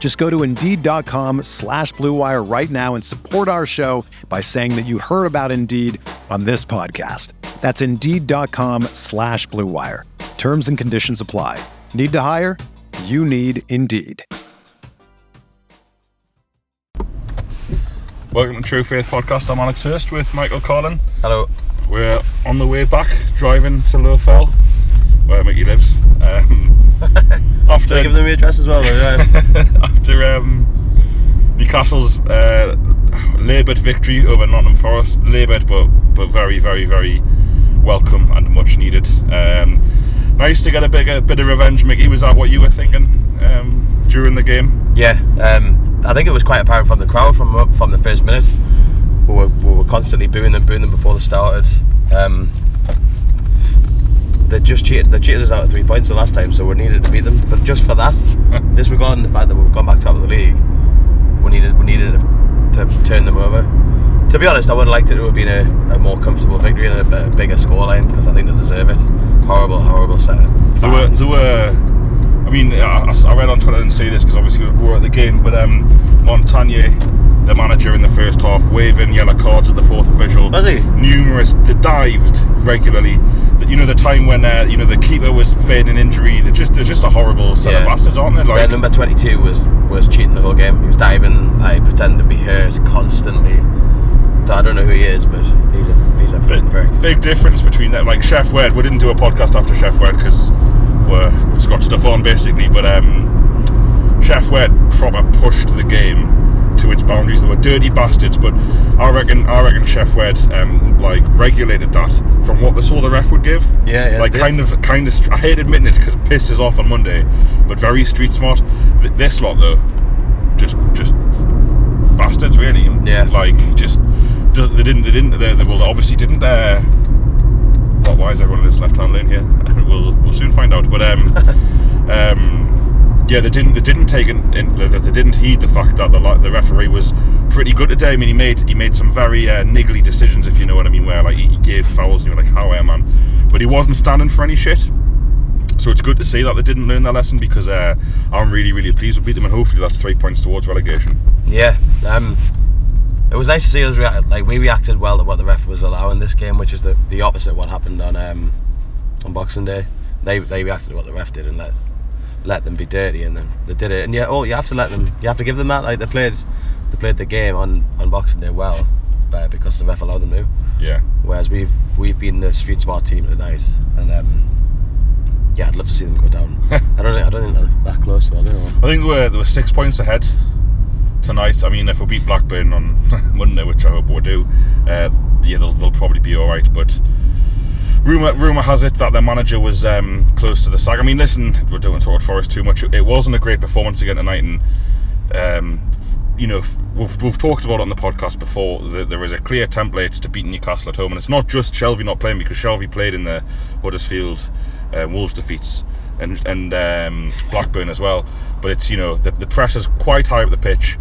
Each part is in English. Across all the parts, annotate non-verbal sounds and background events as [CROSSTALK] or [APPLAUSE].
Just go to Indeed.com slash BlueWire right now and support our show by saying that you heard about Indeed on this podcast. That's Indeed.com slash BlueWire. Terms and conditions apply. Need to hire? You need Indeed. Welcome to True Faith Podcast. I'm Alex Hurst with Michael Collin. Hello. We're on the way back, driving to Low Fell, where Mickey lives. Um, [LAUGHS] after I give them the address as well? though? [LAUGHS] after um, Newcastle's uh, laboured victory over Nottingham Forest, laboured but but very very very welcome and much needed. Um, nice to get a big a bit of revenge, Mickey. Was that what you were thinking um, during the game? yeah. Um, I think it was quite apparent from the crowd from from the first minute. We were, we were constantly booing them, booing them before they started. Um, they just cheated. They cheated us out of three points the last time, so we needed to beat them. But just for that, [LAUGHS] disregarding the fact that we've gone back top of the league, we needed we needed to turn them over. To be honest, I would have liked it to have been a, a more comfortable victory and a, a bigger scoreline because I think they deserve it. Horrible, horrible set. There were, there were. I mean, I, I read on Twitter and say this because obviously we were at the game, but um, Montanier, the manager in the first half, waving yellow cards at the fourth official. Was he? Numerous. They dived regularly. You know the time when uh, you know the keeper was feigning injury. They're just they're just a horrible set of bastards, aren't they? Their Like, number 22 was was cheating the whole game. He was diving, like pretending to be hurt constantly. I don't know who he is, but he's a he's a fucking prick. big difference between that. Like Sheff Wed, we didn't do a podcast after Sheff Wed because just got stuff on basically. But um, Sheff Wed proper pushed the game to its boundaries. They were dirty bastards, but I reckon I reckon Sheff Wed um, like regulated that from what they saw the ref would give. Yeah, yeah, Like kind of kind of. I hate admitting it because piss is off on Monday, but very street smart. This lot though, just just bastards really. Yeah. Like just, just they didn't they didn't they, they well obviously didn't uh why is everyone in this left hand lane here? [LAUGHS] we'll we'll soon find out. But um [LAUGHS] um yeah they didn't they didn't take in, in they didn't heed the fact that the the referee was pretty good today. I mean he made he made some very uh, niggly decisions if you know what I mean where like he, he gave fouls and you're like how am man, but he wasn't standing for any shit. So it's good to see that they didn't learn their lesson because uh, I'm really, really pleased with beat them and hopefully that's three points towards relegation. Yeah. Um, it was nice to see us react. Like we reacted well to what the ref was allowing this game, which is the, the opposite of what happened on um, on Boxing Day. They they reacted to what the ref did and let let them be dirty, and then they did it. And yeah, oh, you have to let them. You have to give them that. Like they played they played the game on on Boxing Day well, but because the ref allowed them to. Yeah. Whereas we've we've been the street smart team tonight, and um, yeah, I'd love to see them go down. [LAUGHS] I don't I don't think they're that close. I don't know. I think we're, there were six points ahead tonight. I mean, if we beat Blackburn on [LAUGHS] Monday, which I hope we do, uh, yeah, they'll, they'll probably be all right. But rumor rumor has it that their manager was um, close to the sack. I mean, listen, we're doing sort of Forest too much. It wasn't a great performance again tonight, and um, you know, we've, we've talked about it on the podcast before. That there is a clear template to beating Newcastle at home, and it's not just Shelvey not playing because Shelvey played in the Huddersfield uh, Wolves defeats and and um, Blackburn as well. But it's you know the, the pressure's quite high up the pitch.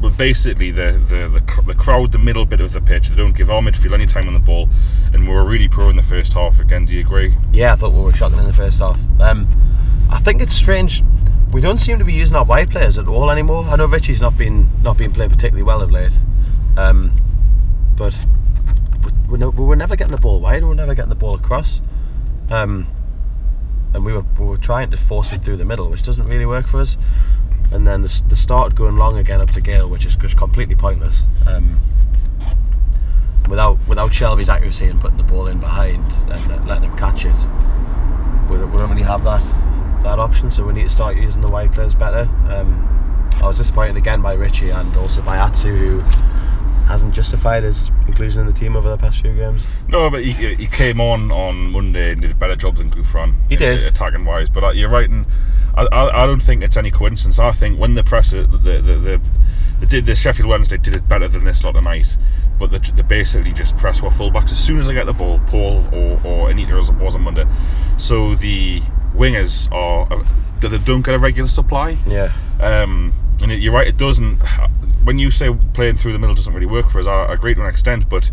But basically, the, the the the crowd, the middle bit of the pitch, they don't give our midfield any time on the ball, and we were really poor in the first half. Again, do you agree? Yeah, I thought we were shocking in the first half. Um, I think it's strange. We don't seem to be using our wide players at all anymore. I know Ritchie's not been not been playing particularly well of late, um, but we're, no, we were never getting the ball wide. We were never getting the ball across, um, and we were we were trying to force it through the middle, which doesn't really work for us. And then the, the started going long again up to Gayle, which is just completely pointless. Um, without without Shelvey's accuracy and putting the ball in behind and let- letting him catch it, we, we don't really have that that option. So we need to start using the wide players better. Um, I was disappointed again by Ritchie and also by Atsu, who hasn't justified his inclusion in the team over the past few games. No, but he, he came on on Monday and did a better job than Gouffran. He did. attacking wise. But uh, you're right, and I, I, I don't think it's any coincidence. I think when the press the the the, the, did the Sheffield Wednesday did it better than this lot tonight. But they, they basically just press what fullbacks as soon as they get the ball, Paul or or Anita as it was on Monday. So the wingers are uh, they they don't get a regular supply. Yeah. Um, and it- you're right, it doesn't. When you say playing through the middle doesn't really work for us, I agree to an extent, but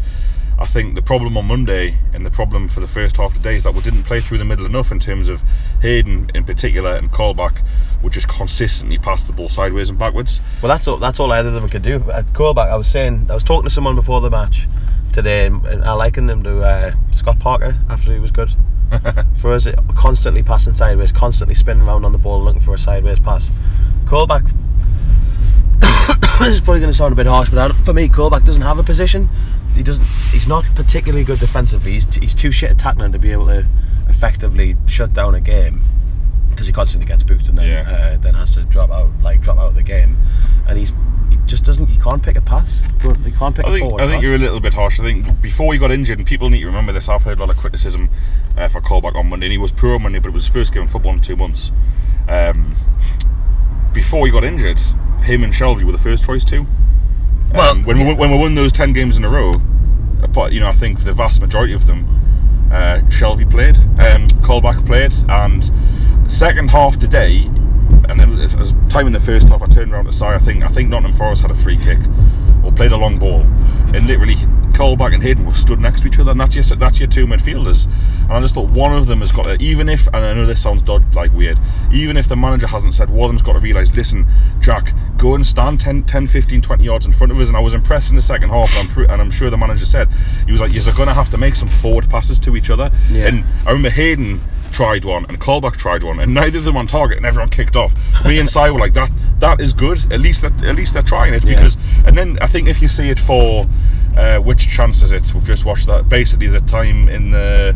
I think the problem on Monday and the problem for the first half of the day is that we didn't play through the middle enough in terms of Hayden in particular and Colback would just consistently pass the ball sideways and backwards. Well, that's all. That's all either of them could do. At Colback, I was saying, I was talking to someone before the match today, and, and I likened him to uh, Scott Parker after he was good. [LAUGHS] for us, constantly passing sideways, constantly spinning around on the ball, looking for a sideways pass. Colback. [COUGHS] this is probably going to sound a bit harsh, but I, for me, Colback doesn't have a position. He doesn't. He's not particularly good defensively. He's, t- he's too shit at tackling to be able to effectively shut down a game because he constantly gets booked and then Yeah. uh, then has to drop out like drop out of the game, and he's he just doesn't he can't pick a pass. He can't pick I a think, forward I think pass. you're a little bit harsh. I think before he got injured, and people need to remember this, I've heard a lot of criticism uh, for Colback on Monday, and he was poor on Monday, but it was his first game in football in two months. Um, before he got injured, him and Shelvey were the first choice too. Well, um, when we when we won those ten games in a row, apart, you know, I think the vast majority of them, uh, Shelvey played, um, Colback played, and second half today, and then as as time in the first half, I turned around to say, I think I think Nottingham Forest had a free kick or played a long ball, and literally Colback and Hayden were stood next to each other, and that's your that's your two midfielders, and I just thought one of them has got to, even if, and I know this sounds dod, like weird, even if the manager hasn't said, one of them's got to realise, listen, Jack, go and stand 10, 10, 15, 20 yards in front of us, and I was impressed in the second half, and I'm, pr- and I'm sure the manager said, he was like, you're going to have to make some forward passes to each other, Yeah. and I remember Hayden tried one and Colback tried one, and neither of them on target, and everyone kicked off. Me and Si were like, "That that is good. At least that, at least they're trying it." Yeah. Because, and then I think if you see it for uh, which chance is it? We've just watched that. Basically, there's a time in the.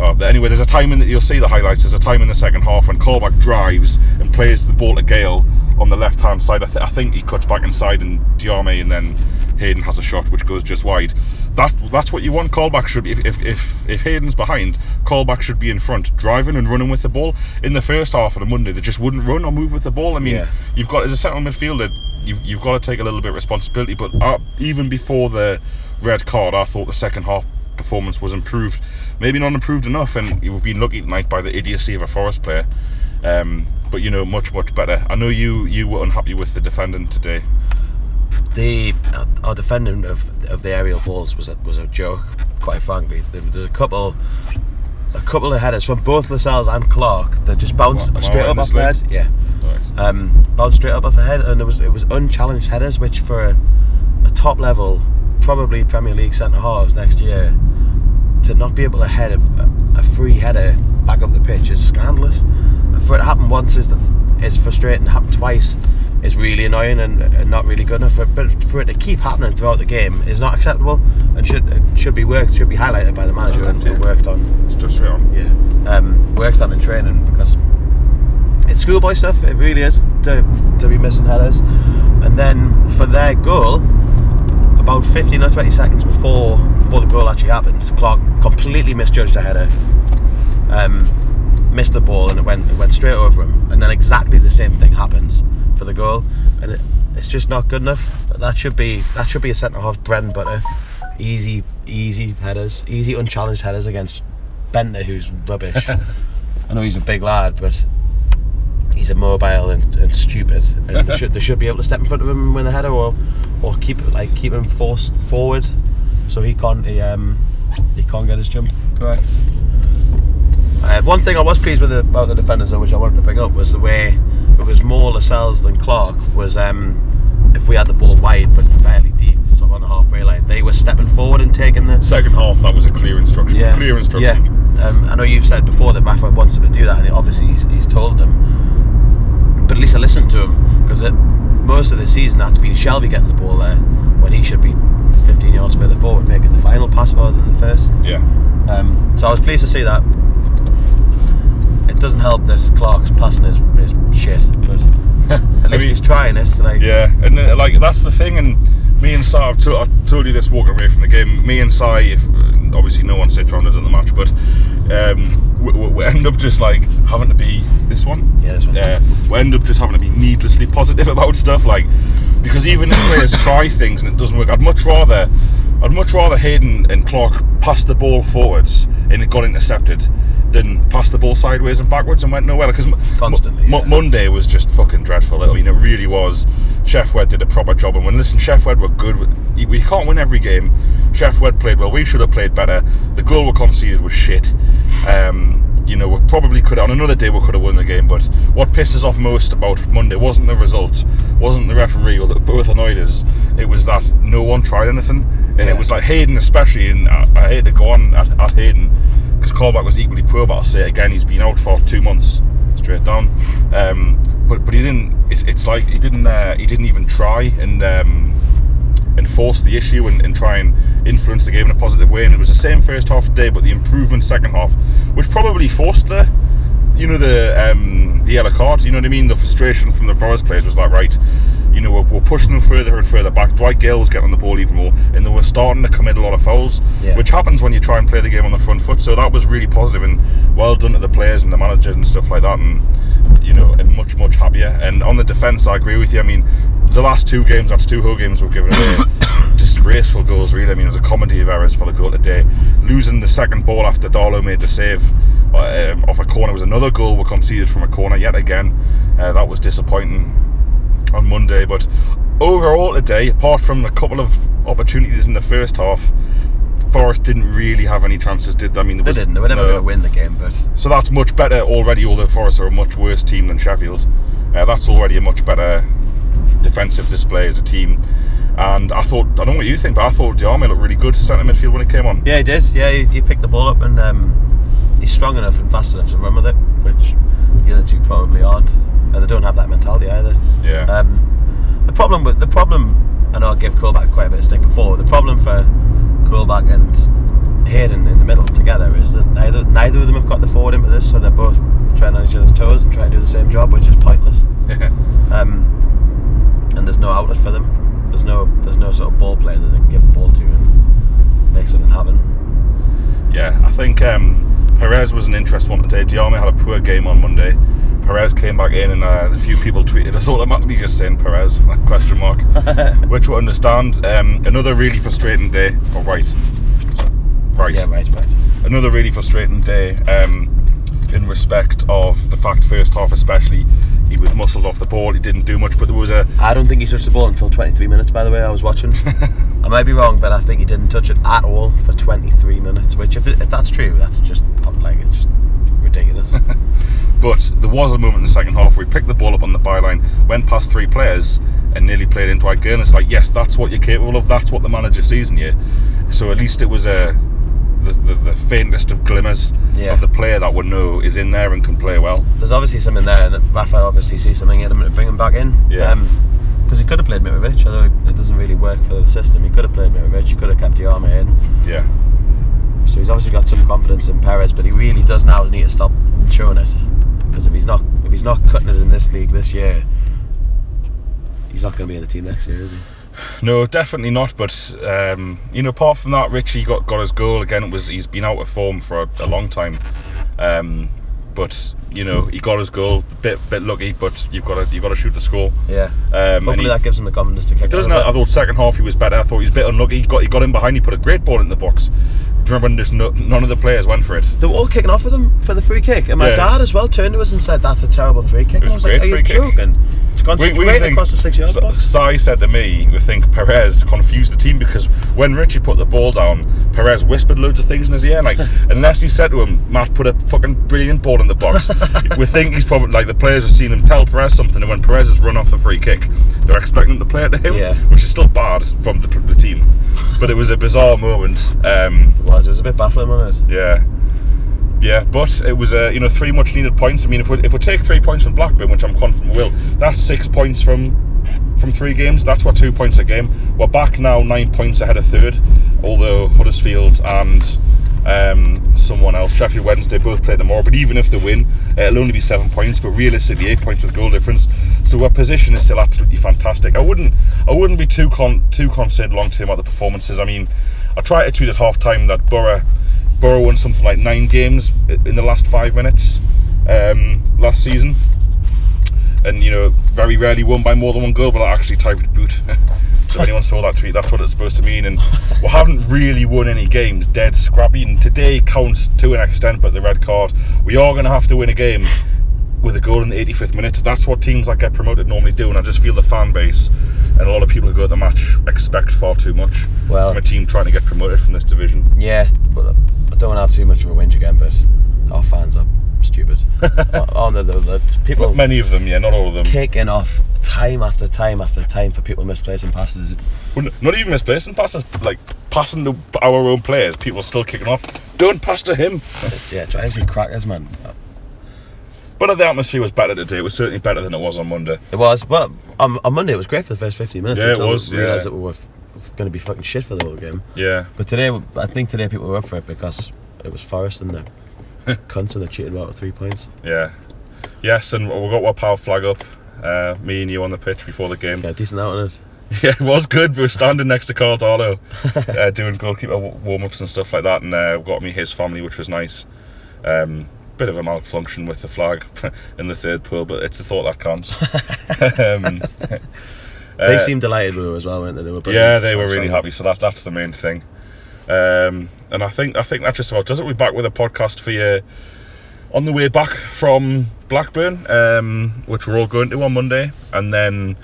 Oh, anyway, there's a time in that you'll see the highlights. There's a time in the second half when Colback drives and plays the ball to Gayle on the left hand side. I, th- I think he cuts back inside and Diame, and then Hayden has a shot which goes just wide. That that's what you want. Colback should be if if if, if Hayden's behind, Colback should be in front, driving and running with the ball. In the first half of the Monday, they just wouldn't run or move with the ball. I mean, Yeah. you've got as a central midfielder, you've, you've got to take a little bit of responsibility. But uh, even before the red card, I thought the second half performance was improved. Maybe not improved enough, and you've been lucky tonight by the idiocy of a Forest player. Um, but you know, much much better. I know you you were unhappy with the defending today. the our- our defending of of the aerial balls was a, was a joke. Quite frankly, there, there's a couple. A couple of headers from both Lascelles and Clark that just bounced Wow, straight up off the head. Yeah, Right. um, bounced straight up off the head, and it was it was unchallenged headers, which for a, a top level, probably Premier League centre halves next year, to not be able to head a, a free header back up the pitch is scandalous. And for it to happen once is is frustrating. Happen twice is really annoying and, and not really good enough. For, but for it to keep happening throughout the game is not acceptable and should should be worked should be highlighted by the manager and, worked on. Stood straight on. Yeah, um, worked on in training because it's schoolboy stuff. It really is to to be missing headers, and then for their goal, about 15 or 20 seconds before before the goal actually happened, Clark completely misjudged a header, um, missed the ball, and it went it went straight over him. And then exactly the same thing happens for the goal, and it, it's just not good enough. That should be that should be a centre half bread and butter. Easy, easy headers, easy unchallenged headers against Bendtner, who's rubbish. [LAUGHS] I know he's a big lad, but he's immobile and, and stupid. And they should they should be able to step in front of him and win the header, or or keep like keep him forced forward, so he can't he, um he can't get his jump correct. Uh, one thing I was pleased with about the defenders, though, which I wanted to bring up, was the way it was more Lascelles than Clark. Was um, if we had the ball wide but fairly deep, sort of on the halfway line, they were stepping forward and taking the Second half, that was a clear instruction. Clear instruction. yeah. Um, I know you've said before that Rafa wants them to do that, and obviously he's, he's told them. But at least I listened to him because most of the season that's been Shelvey getting the ball there when he should be 15 yards further forward, making the final pass rather than the first. Yeah. Um, so I was pleased to see that. It doesn't help that Clark's passing is, is shit, but [LAUGHS] at least he's trying it. Like, Yeah, and uh, like that's the thing. And me and Si, I've to- I told you this walking away from the game. Me and Si, if, uh, obviously no one sits around us at the match, but um, we, we- end up just like having to be this one. Yeah, this one. Yeah, we end up just having to be needlessly positive [LAUGHS] about stuff, like because even if players try things and it doesn't work, I'd much rather, I'd much rather Hayden and Clark pass the ball forwards and it got intercepted. Than pass the ball sideways and backwards and went nowhere because Constantly, yeah. Monday was just fucking dreadful. I mean, it really was. Sheff Wed did a proper job, and when listen, Sheff Wed were good. We we can't win every game. Sheff Wed played well. We should have played better. The goal we conceded was shit. Um, you know, we probably could on another day we could have won the game. But what pisses off most about Monday wasn't the result, wasn't the referee, or that both annoyed us. It was that no one tried anything, and Yeah. it was like Hayden especially. And I, I hate to go on at, at Hayden because Colback was equally poor. But I'll say it again, he's been out for two months straight down. Um, but but he didn't. It's, it's like he didn't. Uh, he didn't even try and um, enforce the issue and, and try and influence the game in a positive way. And it was the same first half of the day, but the improvement second half, which probably forced the. You know the um, the yellow card. You know what I mean. The frustration from the Forest players was like, right, you know, we're, we're pushing them further and further back. Dwight Gayle was getting on the ball even more, and they were starting to commit a lot of fouls, Yeah. which happens when you try and play the game on the front foot. So that was really positive and well done to the players and the managers and stuff like that. And you know, and much much happier. And on the defence, I agree with you. I mean, the last two games, that's two whole games we've given away. [COUGHS] disgraceful goals, really. I mean, it was a comedy of errors for the goal today. Losing the second ball after Darlow made the save uh, um, off a corner was another goal we conceded from a corner yet again. Uh, that was disappointing on Monday. But overall today, apart from a couple of opportunities in the first half, Forest didn't really have any chances, did they? I mean, there They didn't. They were never no. going to win the game, but So that's much better already, although Forest are a much worse team than Sheffield. Uh, that's already a much better defensive display as a team. And I thought, I don't know what you think, but I thought Diame looked really good to centre midfield when it came on. yeah, he did. Yeah, he, he picked the ball up and um, he's strong enough and fast enough to run with it, which the other two probably aren't. And they don't have that mentality either. Yeah. Um, the problem with the problem, and I'll give gave Colback quite a bit of stick before. The problem for Colback and Hayden in the middle together is that neither neither of them have got the forward impetus, so they're both treading on each other's toes and trying to do the same job, which is pointless. Um, and there's no outlet for them. There's no there's no sort of ball player that they can give the ball to and make something happen. Yeah, I think um, Perez was an interesting one today. Diame had a poor game on Monday. Perez came back in, and uh, a few people tweeted us automatically just saying Perez [LAUGHS] question mark, [LAUGHS] which we understand. Um, another really frustrating day. Oh, right, right. Yeah, right, right. Another really frustrating day. Um, in respect of the fact, first half especially, he was muscled off the ball. He didn't do much, but there was a I don't think he touched the ball until 23 minutes. By the way, I was watching. [LAUGHS] I might be wrong, but I think he didn't touch it at all for 23 minutes. Which, if, it, if that's true, that's just like it's just ridiculous. [LAUGHS] But there was a moment in the second half where he picked the ball up on the byline, went past three players, and nearly played into Dwight. And it's like, yes, that's what you're capable of. That's what the manager sees in you. So at least it was a the, the, the faintest of glimmers Yeah. of the player that we know is in there and can play well. There's obviously something there, and Rafael obviously sees something in him to bring him back in. Yeah. Um, Because he could have played Mitrovic, although it doesn't really work for the system. He could have played Mitrovic. He could have kept Diame in. Yeah. So he's obviously got some confidence in Perez, but he really does now need to stop showing it. Because if he's not if he's not cutting it in this league this year, he's not going to be in the team next year, is he? No, definitely not. But um, you know, apart from that, Ritchie got, got his goal again. It was he's been out of form for a, a long time. Um, but you know, he got his goal. Bit bit lucky, but you've got to you've got to shoot the score. Yeah. Um, Hopefully he- that gives him the confidence to kick. Doesn't it? I thought second half he was better. I thought he was a bit unlucky. He got he got in behind. He put a great ball in the box. Do you remember when there's no, none of the players went for it? They were all kicking off with him for the free kick, and my Yeah. dad as well turned to us and said, "That's a terrible free kick." It was was like, "Are you free kick. joking? It's gone straight across the six-yard box." Sai said to me, we think Perez confused the team because when Ritchie put the ball down, Perez whispered loads of things in his ear. Like, [LAUGHS] unless he said to him, Matt put a fucking brilliant ball in the box, [LAUGHS] we think he's probably like the players have seen him tell Perez something, and when Perez has run off the free kick, they're expecting him to play it to him, Yeah. which is still bad from the, the team. But it was a bizarre moment. Um, It was. A bit baffling, wasn't it? yeah. Yeah, but it was uh, you know three much needed points. I mean, if we if we take three points from Blackburn, which I'm confident we will, that's six points from from three games. That's what two points a game. We're back now, nine points ahead of third. Although Huddersfield and um, someone else, Sheffield Wednesday, both play tomorrow. But even if they win, it'll only be seven points. But realistically, eight points with goal difference. So our position is still absolutely fantastic. I wouldn't, I wouldn't be too con- too concerned long term about the performances. I mean, I tried to tweet at half time that Boro, Boro won something like nine games in the last five minutes um, last season and you know very rarely won by more than one goal, but I actually typed boot. [LAUGHS] so if anyone saw that tweet, that's what it's supposed to mean. And we haven't really won any games dead scrappy, and today counts to an extent, but the red card, we are going to have to win a game with a goal in the 85th minute. That's what teams that get promoted normally do, and I just feel the fan base and a lot of people who go to the match expect far too much Well- from a team trying to get promoted from this division. Yeah, but I don't want to have too much of a whinge again, but our fans are stupid. [LAUGHS] On the, the, the people Many of them, yeah, not all of them. kicking off time after time after time for people misplacing passes. Well, Not even misplacing passes, like passing to our own players. People still kicking off. Don't pass to him. Yeah, drives you crackers, man. But the atmosphere was better today. It was certainly better than it was on Monday. It was. Well, on, on Monday it was great for the first 15 minutes. Yeah, it was, realised yeah. that we were f- going to be fucking shit for the whole game. Yeah. But today, I think today people were up for it because it was Forest and the [LAUGHS] cunts and they cheated out of three points. Yeah. Yes, and we got our power flag up. Uh, me and you on the pitch before the game. Yeah, decent out on it. [LAUGHS] Yeah, it was good. We were standing next to Karl Darlow, [LAUGHS] uh, doing goalkeeper warm ups and stuff like that, and uh, got me his family, which was nice. Um, bit of a malfunction with the flag [LAUGHS] in the third pool, but it's a thought that counts. um, [LAUGHS] They uh, seemed delighted with it as well, weren't they? They were. Yeah, they were really happy. So that's that's the main thing. Um, and I think I think that just about does it. We're back with a podcast for you on the way back from Blackburn, um, which we're all going to on Monday, and then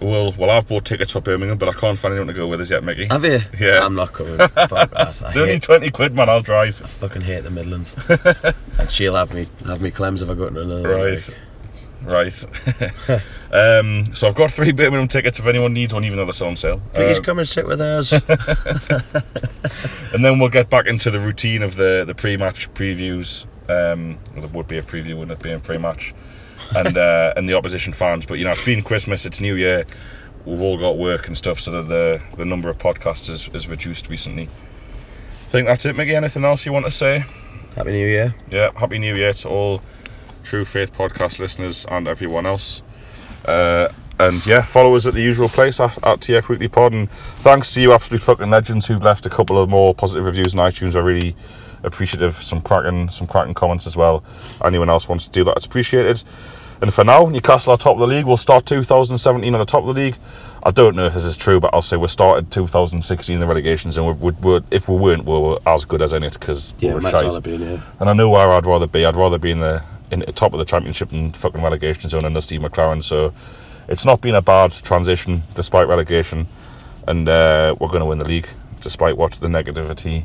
we'll we'll have bought tickets for Birmingham, but I can't find anyone to go with us yet, Mickey. Have you? Yeah. I'm not coming. Fuck that. [LAUGHS] I It's only hate, twenty quid, man. I'll drive. fucking hate the Midlands. [LAUGHS] and she'll have me have me clems if I go to another one. Right. like. Right. [LAUGHS] um, so I've got three Birmingham tickets if anyone needs one, even though they're still on sale. Please Um, come and sit with us. and then we'll get back into the routine of the the pre-match previews. Um, well, there would be a preview, wouldn't it, being pre-match, and uh, and the opposition fans. But you know, it's been Christmas, it's New Year. We've all got work and stuff, so the the number of podcasts is, is reduced recently. I think that's it, Mickey. Anything else you want to say? Happy New Year. Yeah, happy New Year to all True Faith podcast listeners and everyone else. Uh, and yeah, follow us at the usual place at, at TF Weekly Pod. And thanks to you, absolute fucking legends, who've left a couple of more positive reviews on iTunes. I really appreciative. Some cracking, some cracking comments as well. Anyone else wants to do that, it's appreciated. And for now, Newcastle are top of the league. We'll start 2017 on the top of the league. I don't know if this is true, but I'll say we started 2016 in the relegations, and We're, we're, if we weren't, we were as good as in it because we Yeah, were might shite. have. And I know where I'd rather be. I'd rather be in the in the top of the championship than fucking relegation zone under Steve McClaren. So it's not been a bad transition despite relegation, and uh, we're going to win the league despite what the negativity